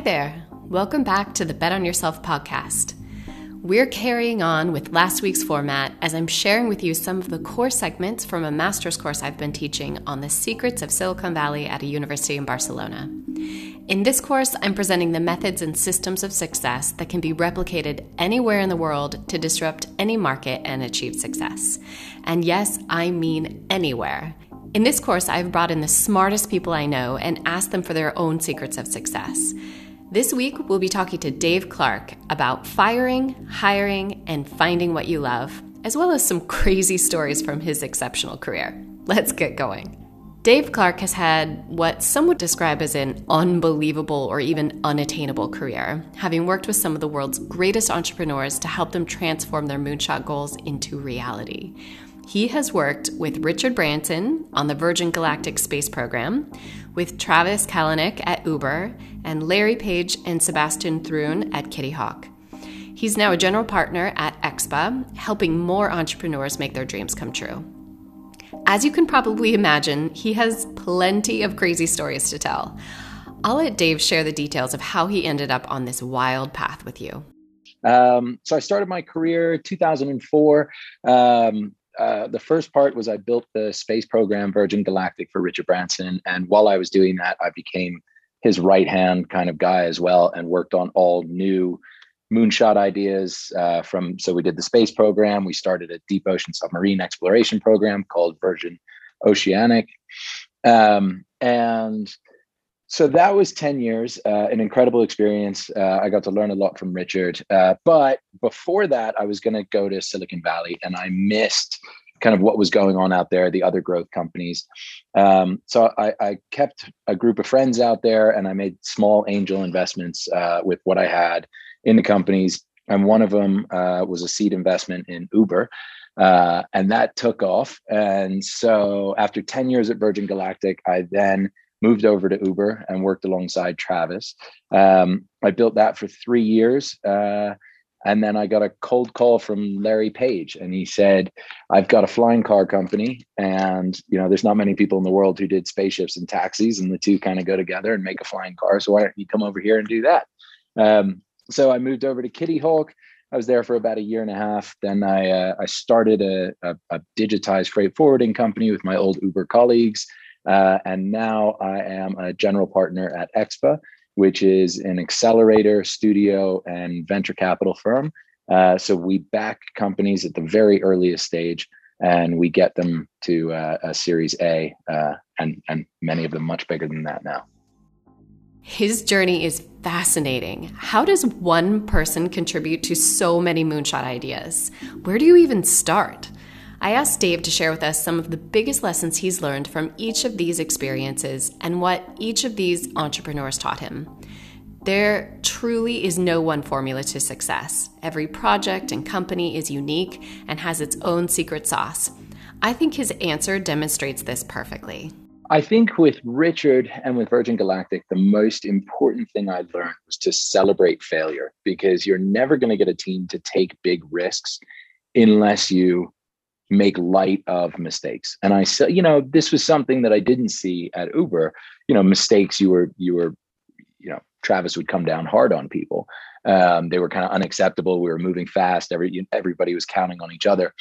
Hi there. Welcome back to the Bet on Yourself podcast. We're carrying on with last week's format as I'm sharing with you some of the core segments from a master's course I've been teaching on the secrets of Silicon Valley at a university in Barcelona. In this course, I'm presenting the methods and systems of success that can be replicated anywhere in the world to disrupt any market and achieve success. And yes, I mean anywhere. In this course, I've brought in the smartest people I know and asked them for their own secrets of success. This week, we'll be talking to Dave Clark about firing, hiring, and finding what you love, as well as some crazy stories from his exceptional career. Let's get going. Dave Clark has had what some would describe as an unbelievable or even unattainable career, having worked with some of the world's greatest entrepreneurs to help them transform their moonshot goals into reality. He has worked with Richard Branson on the Virgin Galactic space program, with Travis Kalanick at Uber, and Larry Page and Sebastian Thrun at Kitty Hawk. He's now a general partner at Expa, helping more entrepreneurs make their dreams come true. As you can probably imagine, he has plenty of crazy stories to tell. I'll let Dave share the details of how he ended up on this wild path with you. Um, so I started my career 2004. Um, uh, the first part was I built the space program Virgin Galactic for Richard Branson, and while I was doing that, I became his right hand kind of guy as well, and worked on all new moonshot ideas. Uh, from so we did the space program. We started a deep ocean submarine exploration program called Virgin Oceanic, um, and so that was 10 years uh, an incredible experience. Uh, i got to learn a lot from richard. Uh, but before that i was going to go to silicon valley and i missed kind of what was going on out there the other growth companies. Um, so I, I, kept a group of friends out there and i made small angel investments uh, with what i had in the companies. And one of them uh, was a seed investment in uber uh, and that took off. And so after 10 years at virgin galactic i then moved over to Uber and worked alongside Travis. Um, I built that for three years. Uh, and then I got a cold call from Larry Page, and he said, "I've got a flying car company, and you know, there's not many people in the world who did spaceships and taxis, and the two kind of go together and make a flying car. So why don't you come over here and do that?" Um, so I moved over to Kitty Hawk. I was there for about a year and a half. Then I uh, I started a, a, a digitized freight forwarding company with my old Uber colleagues. Uh, and now I am a general partner at Expa, which is an accelerator, studio, and venture capital firm. Uh, so we back companies at the very earliest stage and we get them to uh, a Series A, uh, and, and many of them much bigger than that now. His journey is fascinating. How does one person contribute to so many moonshot ideas? Where do you even start? I asked Dave to share with us some of the biggest lessons he's learned from each of these experiences and what each of these entrepreneurs taught him. There truly is no one formula to success. Every project and company is unique and has its own secret sauce. I think his answer demonstrates this perfectly. I think with Richard and with Virgin Galactic, the most important thing I learned was to celebrate failure because you're never going to get a team to take big risks unless you make light of mistakes. And I said, you know, this was something that I didn't see at Uber. You know, mistakes you were you were, you know, Travis would come down hard on people. Um, they were kind of unacceptable. We were moving fast. Every everybody was counting on each other.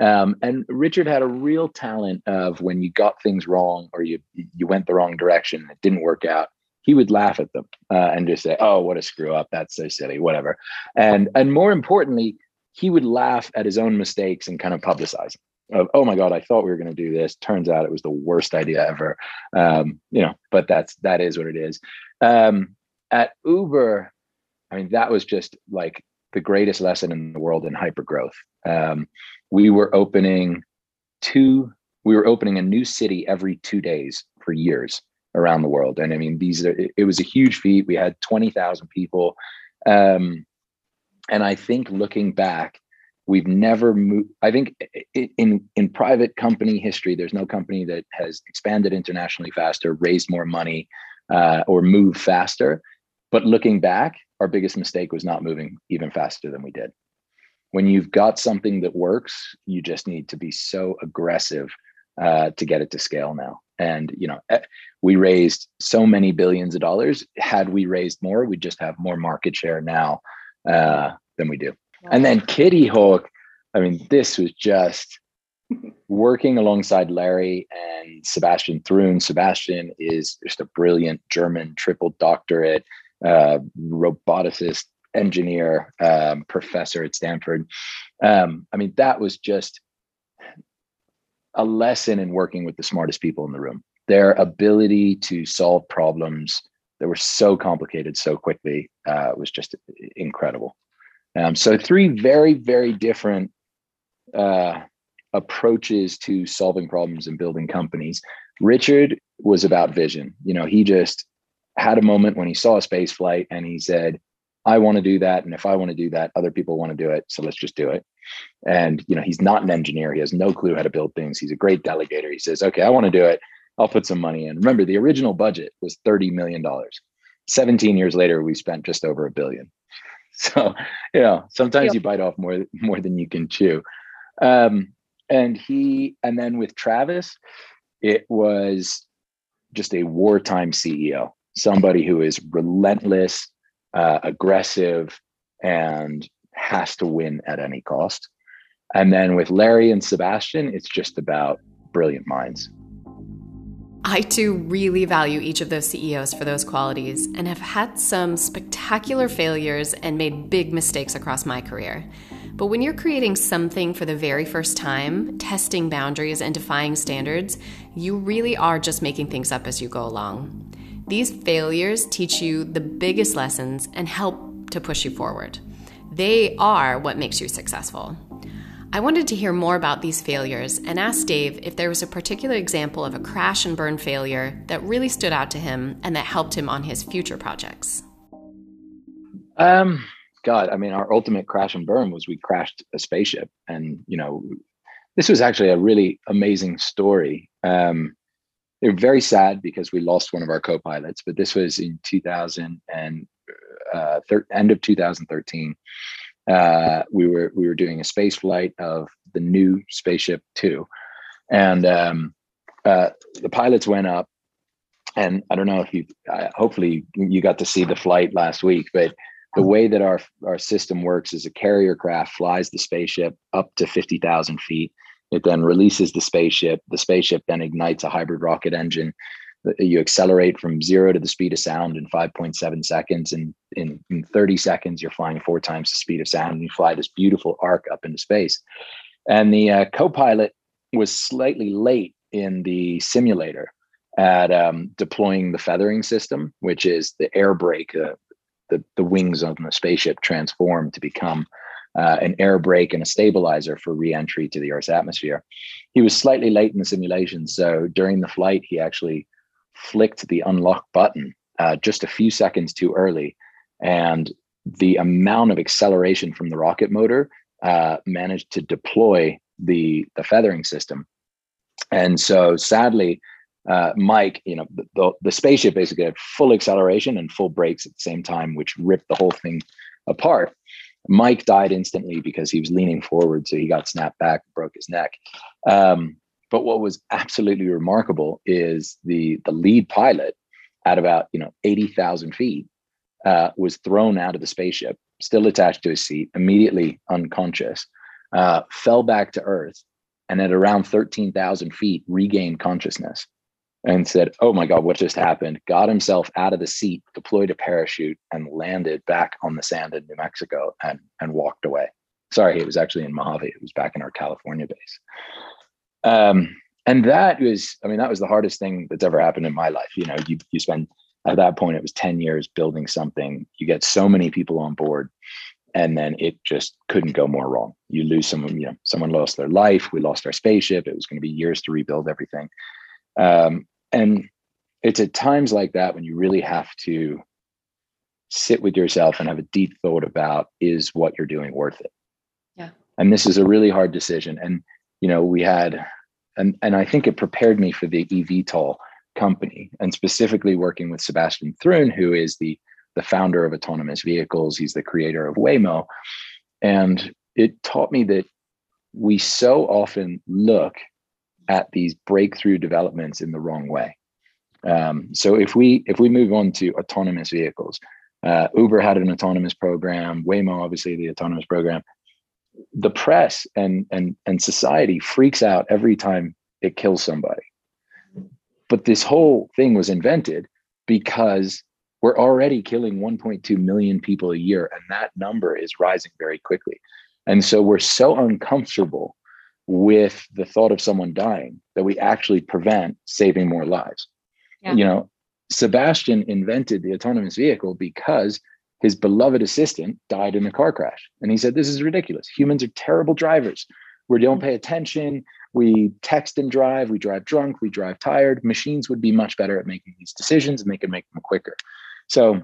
Um, and Richard had a real talent of when you got things wrong or you you went the wrong direction, it didn't work out. He would laugh at them uh, and just say, "Oh, what a screw up! That's so silly." Whatever. And and more importantly, he would laugh at his own mistakes and kind of publicize of oh my god i thought we were going to do this. Turns out it was the worst idea ever. Um, you know but that's that is what it is. Um, at uber i mean that was just like the greatest lesson in the world in hyper growth um, we were opening two we were opening a new city every two days for years around the world. And i mean these are it, it was a huge feat. We had 20000 people. Um, and I think looking back, we've never moved. I think in in private company history, there's no company that has expanded internationally faster, raised more money, uh, or moved faster. But looking back, our biggest mistake was not moving even faster than we did. When you've got something that works, you just need to be so aggressive uh, to get it to scale now. And you know, eh, we raised so many billions of dollars. Had we raised more, we'd just have more market share now uh, than we do. And then Kitty Hawk, I mean, this was just working alongside Larry and Sebastian Thrun. Sebastian is just a brilliant German triple doctorate uh, roboticist, engineer, um, professor at Stanford. Um, I mean, that was just a lesson in working with the smartest people in the room. Their ability to solve problems that were so complicated so quickly uh, was just incredible. Um, so three very, very different uh, approaches to solving problems and building companies. Richard was about vision. You know, he just had a moment when he saw a space flight and he said, I want to do that. And if I want to do that, other people want to do it. So let's just do it. And, you know, he's not an engineer. He has no clue how to build things. He's a great delegator. He says, okay, I want to do it. I'll put some money in. Remember, the original budget was $30 million. 17 years later, we spent just over a billion. So, you know, sometimes you bite off more, more than you can chew. Um, and he, and then with Travis, it was just a wartime CEO, somebody who is relentless, uh, aggressive, and has to win at any cost. And then with Larry and Sebastian, it's just about brilliant minds. I too really value each of those CEOs for those qualities and have had some spectacular failures and made big mistakes across my career. But when you're creating something for the very first time, testing boundaries and defying standards, you really are just making things up as you go along. These failures teach you the biggest lessons and help to push you forward. They are what makes you successful. I wanted to hear more about these failures and asked Dave if there was a particular example of a crash and burn failure that really stood out to him and that helped him on his future projects. Um, God, I mean, our ultimate crash and burn was we crashed a spaceship, and you know, this was actually a really amazing story. Um, they were very sad because we lost one of our co-pilots, but this was in 2000 and uh, thir- end of 2013 uh, we were we were doing a space flight of the new spaceship two, and um, uh, the pilots went up. And I don't know if you, uh, hopefully, you got to see the flight last week, but the way that our our system works is a carrier craft flies the spaceship up to fifty thousand feet. It then releases the spaceship. The spaceship then ignites a hybrid rocket engine you accelerate from zero to the speed of sound in 5.7 seconds and in, in 30 seconds you're flying four times the speed of sound and you fly this beautiful arc up into space. And the uh, co-pilot was slightly late in the simulator at um, deploying the feathering system which is the air brake uh, the, the wings of the spaceship transform to become uh, an air brake and a stabilizer for re-entry to the earth's atmosphere. He was slightly late in the simulation so during the flight he actually flicked the unlock button uh, just a few seconds too early. And the amount of acceleration from the rocket motor uh, managed to deploy the, the feathering system. And so sadly, uh, Mike, you know, the, the spaceship basically had full acceleration and full brakes at the same time, which ripped the whole thing apart. Mike died instantly because he was leaning forward, so he got snapped back, broke his neck. Um, but what was absolutely remarkable is the the lead pilot at about you know 80,000 feet uh, was thrown out of the spaceship, still attached to his seat, immediately unconscious, uh, fell back to Earth, and at around 13,000 feet regained consciousness and said, Oh my God, what just happened? Got himself out of the seat, deployed a parachute, and landed back on the sand in New Mexico and, and walked away. Sorry, it was actually in Mojave. It was back in our California base. Um, and that was, I mean, that was the hardest thing that's ever happened in my life. You know, you you spend at that point it was 10 years building something. You get so many people on board and then it just couldn't go more wrong. You lose someone, you know, someone lost their life. We lost our spaceship. It was going to be years to rebuild everything. Um, and it's at times like that when you really have to sit with yourself and have a deep thought about is what you're doing worth it? Yeah. And this is a really hard decision. And you know, we had and and I think it prepared me for the eVTOL company, and specifically working with Sebastian Thrun, who is the the founder of autonomous vehicles. He's the creator of Waymo, and it taught me that we so often look at these breakthrough developments in the wrong way. Um, so if we if we move on to autonomous vehicles, uh, Uber had an autonomous program, Waymo obviously the autonomous program. The press and and and society freaks out every time it kills somebody. But this whole thing was invented because we're already killing 1.2 million people a year, and that number is rising very quickly. And so we're so uncomfortable with the thought of someone dying that we actually prevent saving more lives. Yeah. You know, Sebastian invented the autonomous vehicle because his beloved assistant died in a car crash. And he said, This is ridiculous. Humans are terrible drivers. We don't pay attention. We text and drive. We drive drunk. We drive tired. Machines would be much better at making these decisions and they could make them quicker. So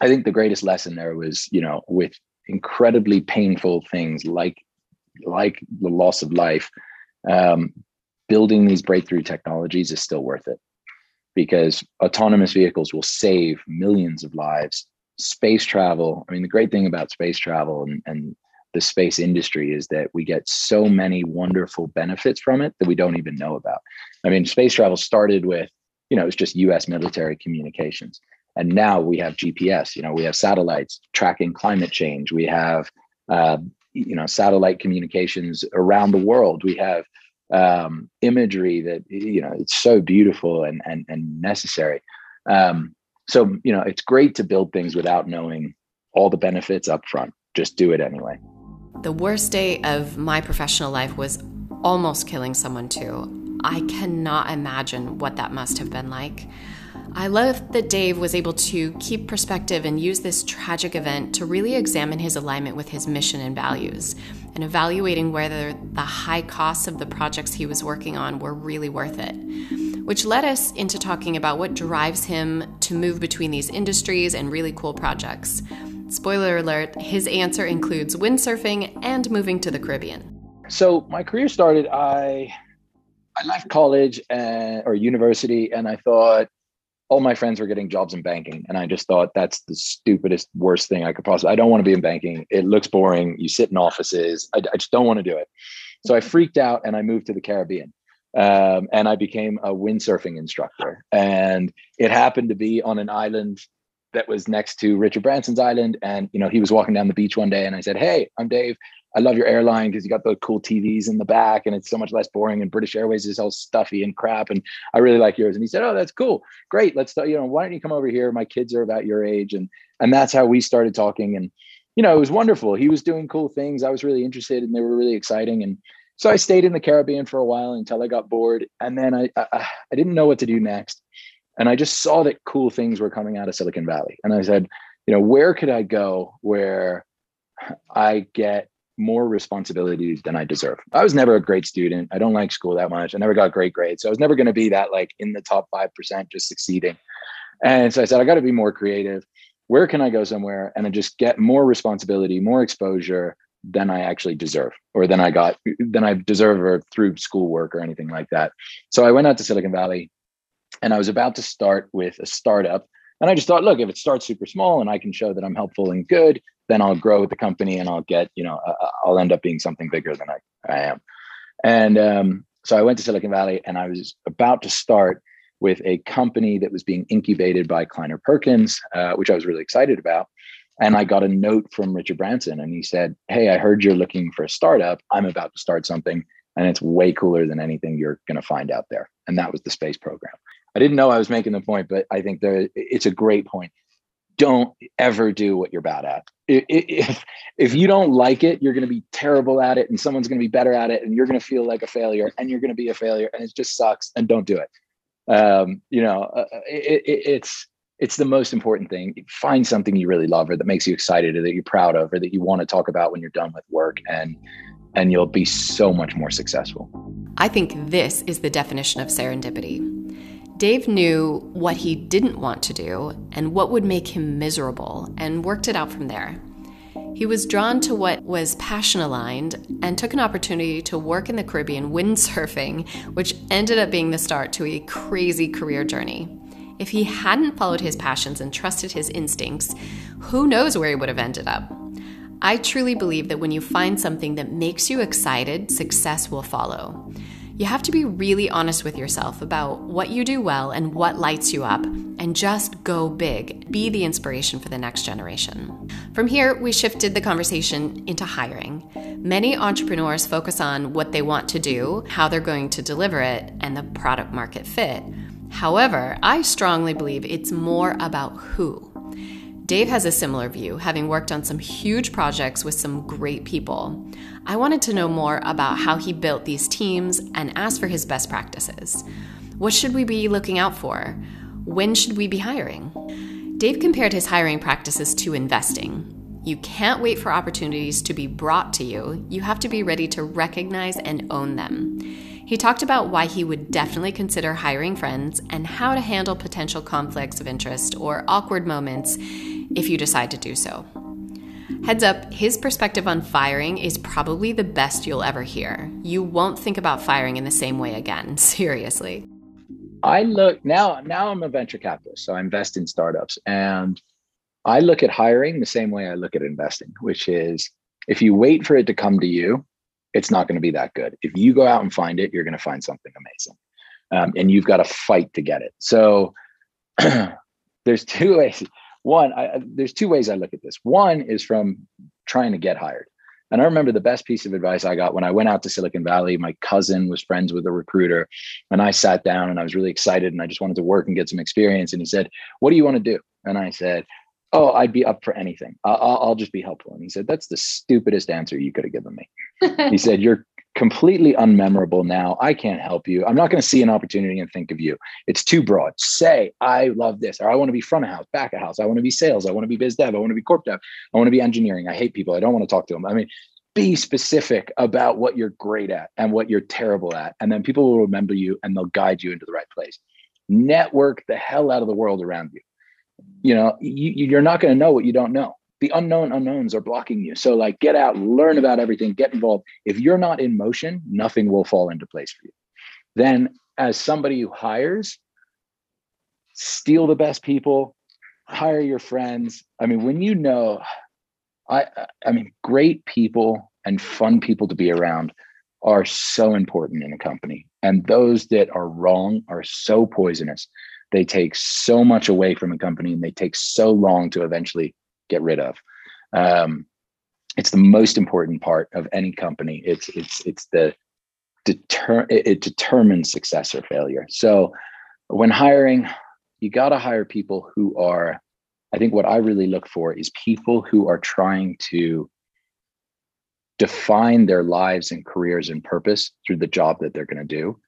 I think the greatest lesson there was, you know, with incredibly painful things like like the loss of life, um, building these breakthrough technologies is still worth it because autonomous vehicles will save millions of lives. Space travel, I mean, the great thing about space travel and, and the space industry is that we get so many wonderful benefits from it that we don't even know about. I mean, space travel started with, you know, it's just US military communications. And now we have GPS, you know, we have satellites tracking climate change. We have, uh, you know, satellite communications around the world. We have um, imagery that, you know, it's so beautiful and, and, and necessary. Um, so, you know, it's great to build things without knowing all the benefits up front. Just do it anyway. The worst day of my professional life was almost killing someone too. I cannot imagine what that must have been like. I love that Dave was able to keep perspective and use this tragic event to really examine his alignment with his mission and values, and evaluating whether the high costs of the projects he was working on were really worth it. Which led us into talking about what drives him to move between these industries and really cool projects. Spoiler alert, his answer includes windsurfing and moving to the Caribbean. So my career started, I I left college and, or university and I thought, all my friends were getting jobs in banking and i just thought that's the stupidest worst thing i could possibly i don't want to be in banking. It looks boring. You sit in offices. I, I just don't want to do it. So i freaked out and i moved to the caribbean um, and i became a windsurfing instructor and it happened to be on an island that was next to richard branson's island and you know he was walking down the beach one day and i said hey i'm dave I love your airline because you got the cool TVs in the back and it's so much less boring. And British Airways is all stuffy and crap. And I really like yours. And he said, Oh, that's cool. Great. Let's, you know, why don't you come over here? My kids are about your age. And, and that's how we started talking. And, you know, it was wonderful. He was doing cool things. I was really interested and they were really exciting. And so I stayed in the Caribbean for a while until I got bored. And then I, I, I didn't know what to do next. And I just saw that cool things were coming out of Silicon Valley. And I said, you know, where could I go where I get more responsibilities than I deserve. I was never a great student. I don't like school that much. I never got great grades. So I was never going to be that like in the top 5% just succeeding. And so I said, I got to be more creative. Where can I go somewhere and I just get more responsibility, more exposure than I actually deserve or than I got, than I deserve or through schoolwork or anything like that. So I went out to Silicon Valley and I was about to start with a startup. And I just thought, look, if it starts super small and I can show that I'm helpful and good, then I'll grow with the company and I'll get, you know, uh, I'll end up being something bigger than I, I am. And um, so I went to Silicon Valley and I was about to start with a company that was being incubated by Kleiner Perkins, uh, which I was really excited about. And I got a note from Richard Branson and he said, Hey, I heard you're looking for a startup. I'm about to start something and it's way cooler than anything you're going to find out there. And that was the space program. I didn't know I was making the point, but I think there, it's a great point don't ever do what you're bad at. If, if you don't like it, you're going to be terrible at it and someone's going to be better at it and you're going to feel like a failure and you're going to be a failure and it just sucks and don't do it. Um, you know, uh, uh it, it, it's, it's the most important thing. Find something you really love or that makes you excited or that you're proud of or that you want to talk about when you're done with work and, and you'll be so much more successful. I think this is the definition of serendipity Dave knew what he didn't want to do and what would make him miserable and worked it out from there. He was drawn to what was passion aligned and took an opportunity to work in the Caribbean windsurfing, which ended up being the start to a crazy career journey. If he hadn't followed his passions and trusted his instincts, who knows where he would have ended up? I truly believe that when you find something that makes you excited, success will follow. You have to be really honest with yourself about what you do well and what lights you up, and just go big. Be the inspiration for the next generation. From here, we shifted the conversation into hiring. Many entrepreneurs focus on what they want to do, how they're going to deliver it, and the product market fit. However, I strongly believe it's more about who. Dave has a similar view, having worked on some huge projects with some great people. I wanted to know more about how he built these teams and asked for his best practices. What should we be looking out for? When should we be hiring? Dave compared his hiring practices to investing. You can't wait for opportunities to be brought to you, you have to be ready to recognize and own them. He talked about why he would definitely consider hiring friends and how to handle potential conflicts of interest or awkward moments if you decide to do so. Heads up, his perspective on firing is probably the best you'll ever hear. You won't think about firing in the same way again, seriously. I look now now I'm a venture capitalist, so I invest in startups and I look at hiring the same way I look at investing, which is if you wait for it to come to you, it's not going to be that good. If you go out and find it, you're going to find something amazing. Um, and you've got to fight to get it. So there's two ways one I, there's two ways i look at this one is from trying to get hired and i remember the best piece of advice i got when i went out to silicon valley my cousin was friends with a recruiter and i sat down and i was really excited and i just wanted to work and get some experience and he said what do you want to do and i said oh i'd be up for anything I'll, I'll just be helpful and he said that's the stupidest answer you could have given me he said you're completely unmemorable now. I can't help you. I'm not going to see an opportunity and think of you. It's too broad. Say, I love this, or I want to be front of house, back of house. I want to be sales. I want to be biz dev. I want to be corp dev. I want to be engineering. I hate people. I don't want to talk to them. I mean, be specific about what you're great at and what you're terrible at. And then people will remember you and they'll guide you into the right place. Network the hell out of the world around you. You know, you, you're not going to know what you don't know the unknown unknowns are blocking you. So like get out, learn about everything, get involved. If you're not in motion, nothing will fall into place for you. Then as somebody who hires, steal the best people, hire your friends. I mean, when you know I I mean great people and fun people to be around are so important in a company. And those that are wrong are so poisonous. They take so much away from a company and they take so long to eventually get rid of. Um, it's the most important part of any company. It's it's it's the deter it, it determines success or failure. So when hiring, you got to hire people who are. I think what I really look for is people who are trying to define their lives and careers and purpose through the job that they're going to do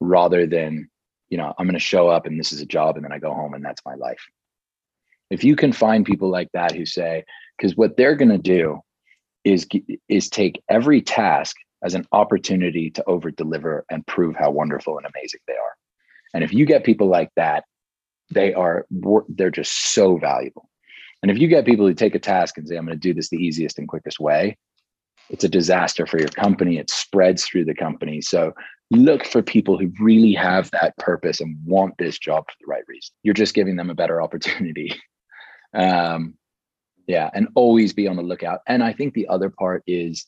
rather than you know i'm going to show up and this is a job and then i go home and that's my life. If you can find people like that who say because what they're going to do is is take every task as an opportunity to over deliver and prove how wonderful and amazing they are. And if you get people like that they are they're just so valuable. And if you get people who take a task and say i'm going to do this the easiest and quickest way it's a disaster for your company it spreads through the company. So look for people who really have that purpose and want this job for the right reason you're just giving them a better opportunity um, yeah, and always be on the lookout. And I think the other part is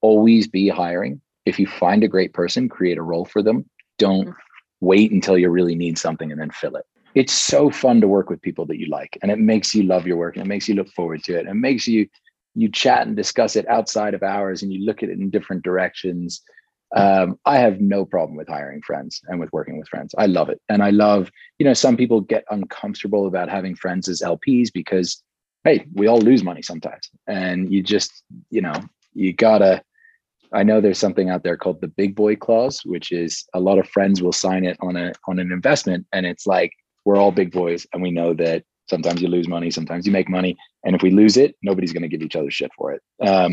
always be hiring. If you find a great person, create a role for them. Don't mm-hmm. wait until you really need something and then fill it. It's so fun to work with people that you like, and it makes you love your work, and it makes you look forward to it, and it makes you you chat and discuss it outside of hours, and you look at it in different directions um, I have no problem with hiring friends and with working with friends. I love it. And I love, you know, some people get uncomfortable about having friends as LPs because, hey, we all lose money sometimes. And you just, you know, you gotta, I know there's something out there called the big boy clause, which is a lot of friends will sign it on a on an investment. And it's like, we're all big boys and we know that Sometimes you lose money, sometimes you make money. And if we lose it, nobody's going to give each other shit for it. Because,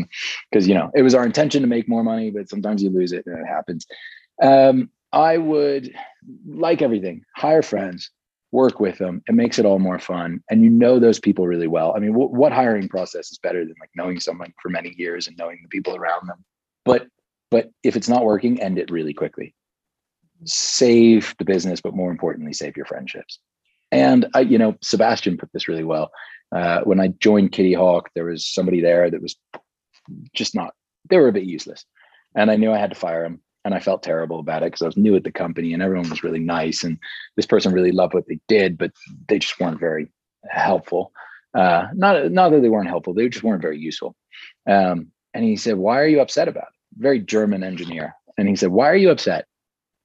um, you know, it was our intention to make more money, but sometimes you lose it and it happens. Um, I would, like everything, hire friends, work with them. It makes it all more fun. And you know those people really well. I mean, w- what hiring process is better than like knowing someone for many years and knowing the people around them? But but if it's not working, end it really quickly. Save the business, but more importantly, save your friendships. And I, you know, Sebastian put this really well. Uh, when I joined Kitty Hawk, there was somebody there that was just not. They were a bit useless, and I knew I had to fire him. and I felt terrible about it because I was new at the company and everyone was really nice and this person really loved what they did, but they just weren't very helpful. Uh, not not that they weren't helpful, they just weren't very useful. Um, and he said, "Why are you upset about it?" Very German engineer, and he said, "Why are you upset?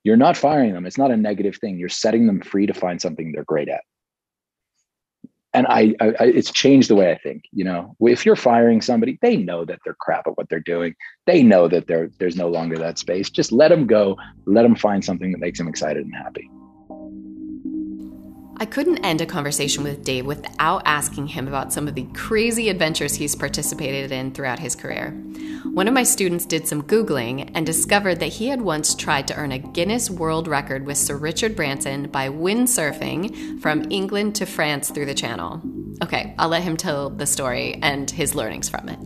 You're not firing them. It's not a negative thing. You're setting them free to find something they're great at." and I, I, it's changed the way I think. You know, if you're firing somebody, they know that they're crap at what they're doing. They know that there's no longer that space. Just let them go. Let them find something that makes them excited and happy. I couldn't end a conversation with Dave without asking him about some of the crazy adventures he's participated in throughout his career. One of my students did some Googling and discovered that he had once tried to earn a Guinness World Record with Sir Richard Branson by windsurfing from England to France through the channel. Okay, I'll let him tell the story and his learnings from it.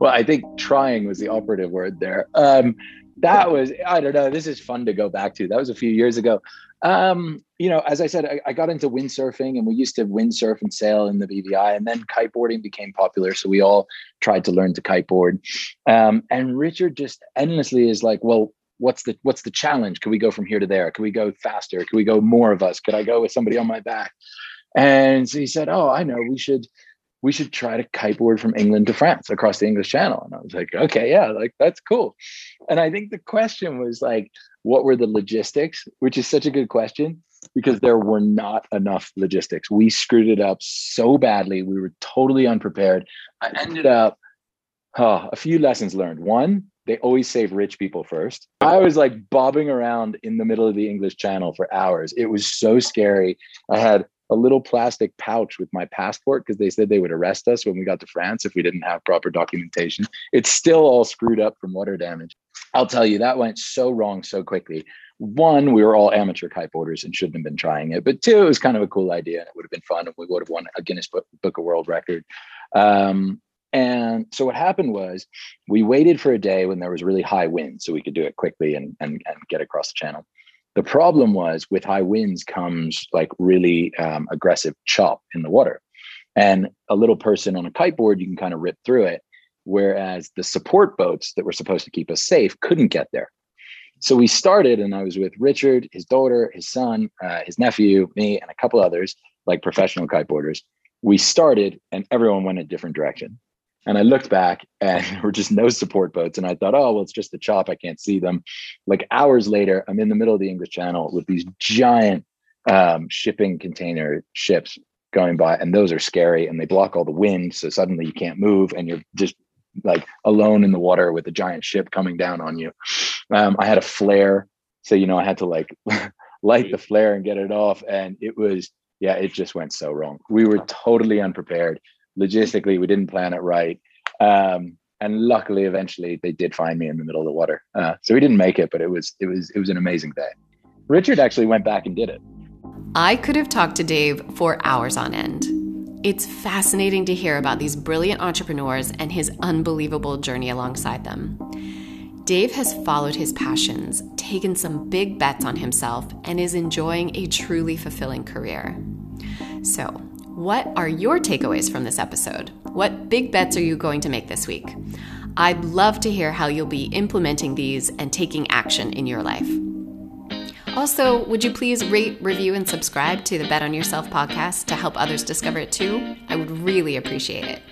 Well, I think trying was the operative word there. Um, that was, I don't know, this is fun to go back to. That was a few years ago. Um, you know, as I said, I, I, got into windsurfing and we used to windsurf and sail in the BVI and then kiteboarding became popular. So we all tried to learn to kiteboard. Um, and Richard just endlessly is like, well, what's the, what's the challenge? Can we go from here to there? Can we go faster? Can we go more of us? Could I go with somebody on my back? And so he said, oh, I know we should, we should try to kiteboard from England to France across the English Channel. And I was like, okay, yeah, like that's cool. And I think the question was like, what were the logistics? Which is such a good question because there were not enough logistics. We screwed it up so badly. We were totally unprepared. I ended up, oh, a few lessons learned. One, they always save rich people first. I was like bobbing around in the middle of the English Channel for hours. It was so scary. I had a little plastic pouch with my passport because they said they would arrest us when we got to France if we didn't have proper documentation. It's still all screwed up from water damage. I'll tell you, that went so wrong so quickly. One, we were all amateur kiteboarders and shouldn't have been trying it. But two, it was kind of a cool idea and it would have been fun and we would have won a Guinness Book, Book of World Record. Um, and so what happened was we waited for a day when there was really high wind so we could do it quickly and, and, and get across the channel. The problem was with high winds comes like really um, aggressive chop in the water. And a little person on a kiteboard, you can kind of rip through it. Whereas the support boats that were supposed to keep us safe couldn't get there. So we started, and I was with Richard, his daughter, his son, uh, his nephew, me, and a couple others, like professional kiteboarders. We started, and everyone went a different direction. And I looked back and there were just no support boats. And I thought, oh, well, it's just the chop. I can't see them. Like hours later, I'm in the middle of the English Channel with these giant um, shipping container ships going by. And those are scary and they block all the wind. So suddenly you can't move and you're just like alone in the water with a giant ship coming down on you. Um, I had a flare. So, you know, I had to like light the flare and get it off. And it was, yeah, it just went so wrong. We were totally unprepared logistically we didn't plan it right um, and luckily eventually they did find me in the middle of the water uh, so we didn't make it but it was it was it was an amazing day richard actually went back and did it i could have talked to dave for hours on end it's fascinating to hear about these brilliant entrepreneurs and his unbelievable journey alongside them Dave has followed his passions, taken some big bets on himself, and is enjoying a truly fulfilling career. So, what are your takeaways from this episode? What big bets are you going to make this week? I'd love to hear how you'll be implementing these and taking action in your life. Also, would you please rate, review, and subscribe to the Bet on Yourself podcast to help others discover it too? I would really appreciate it.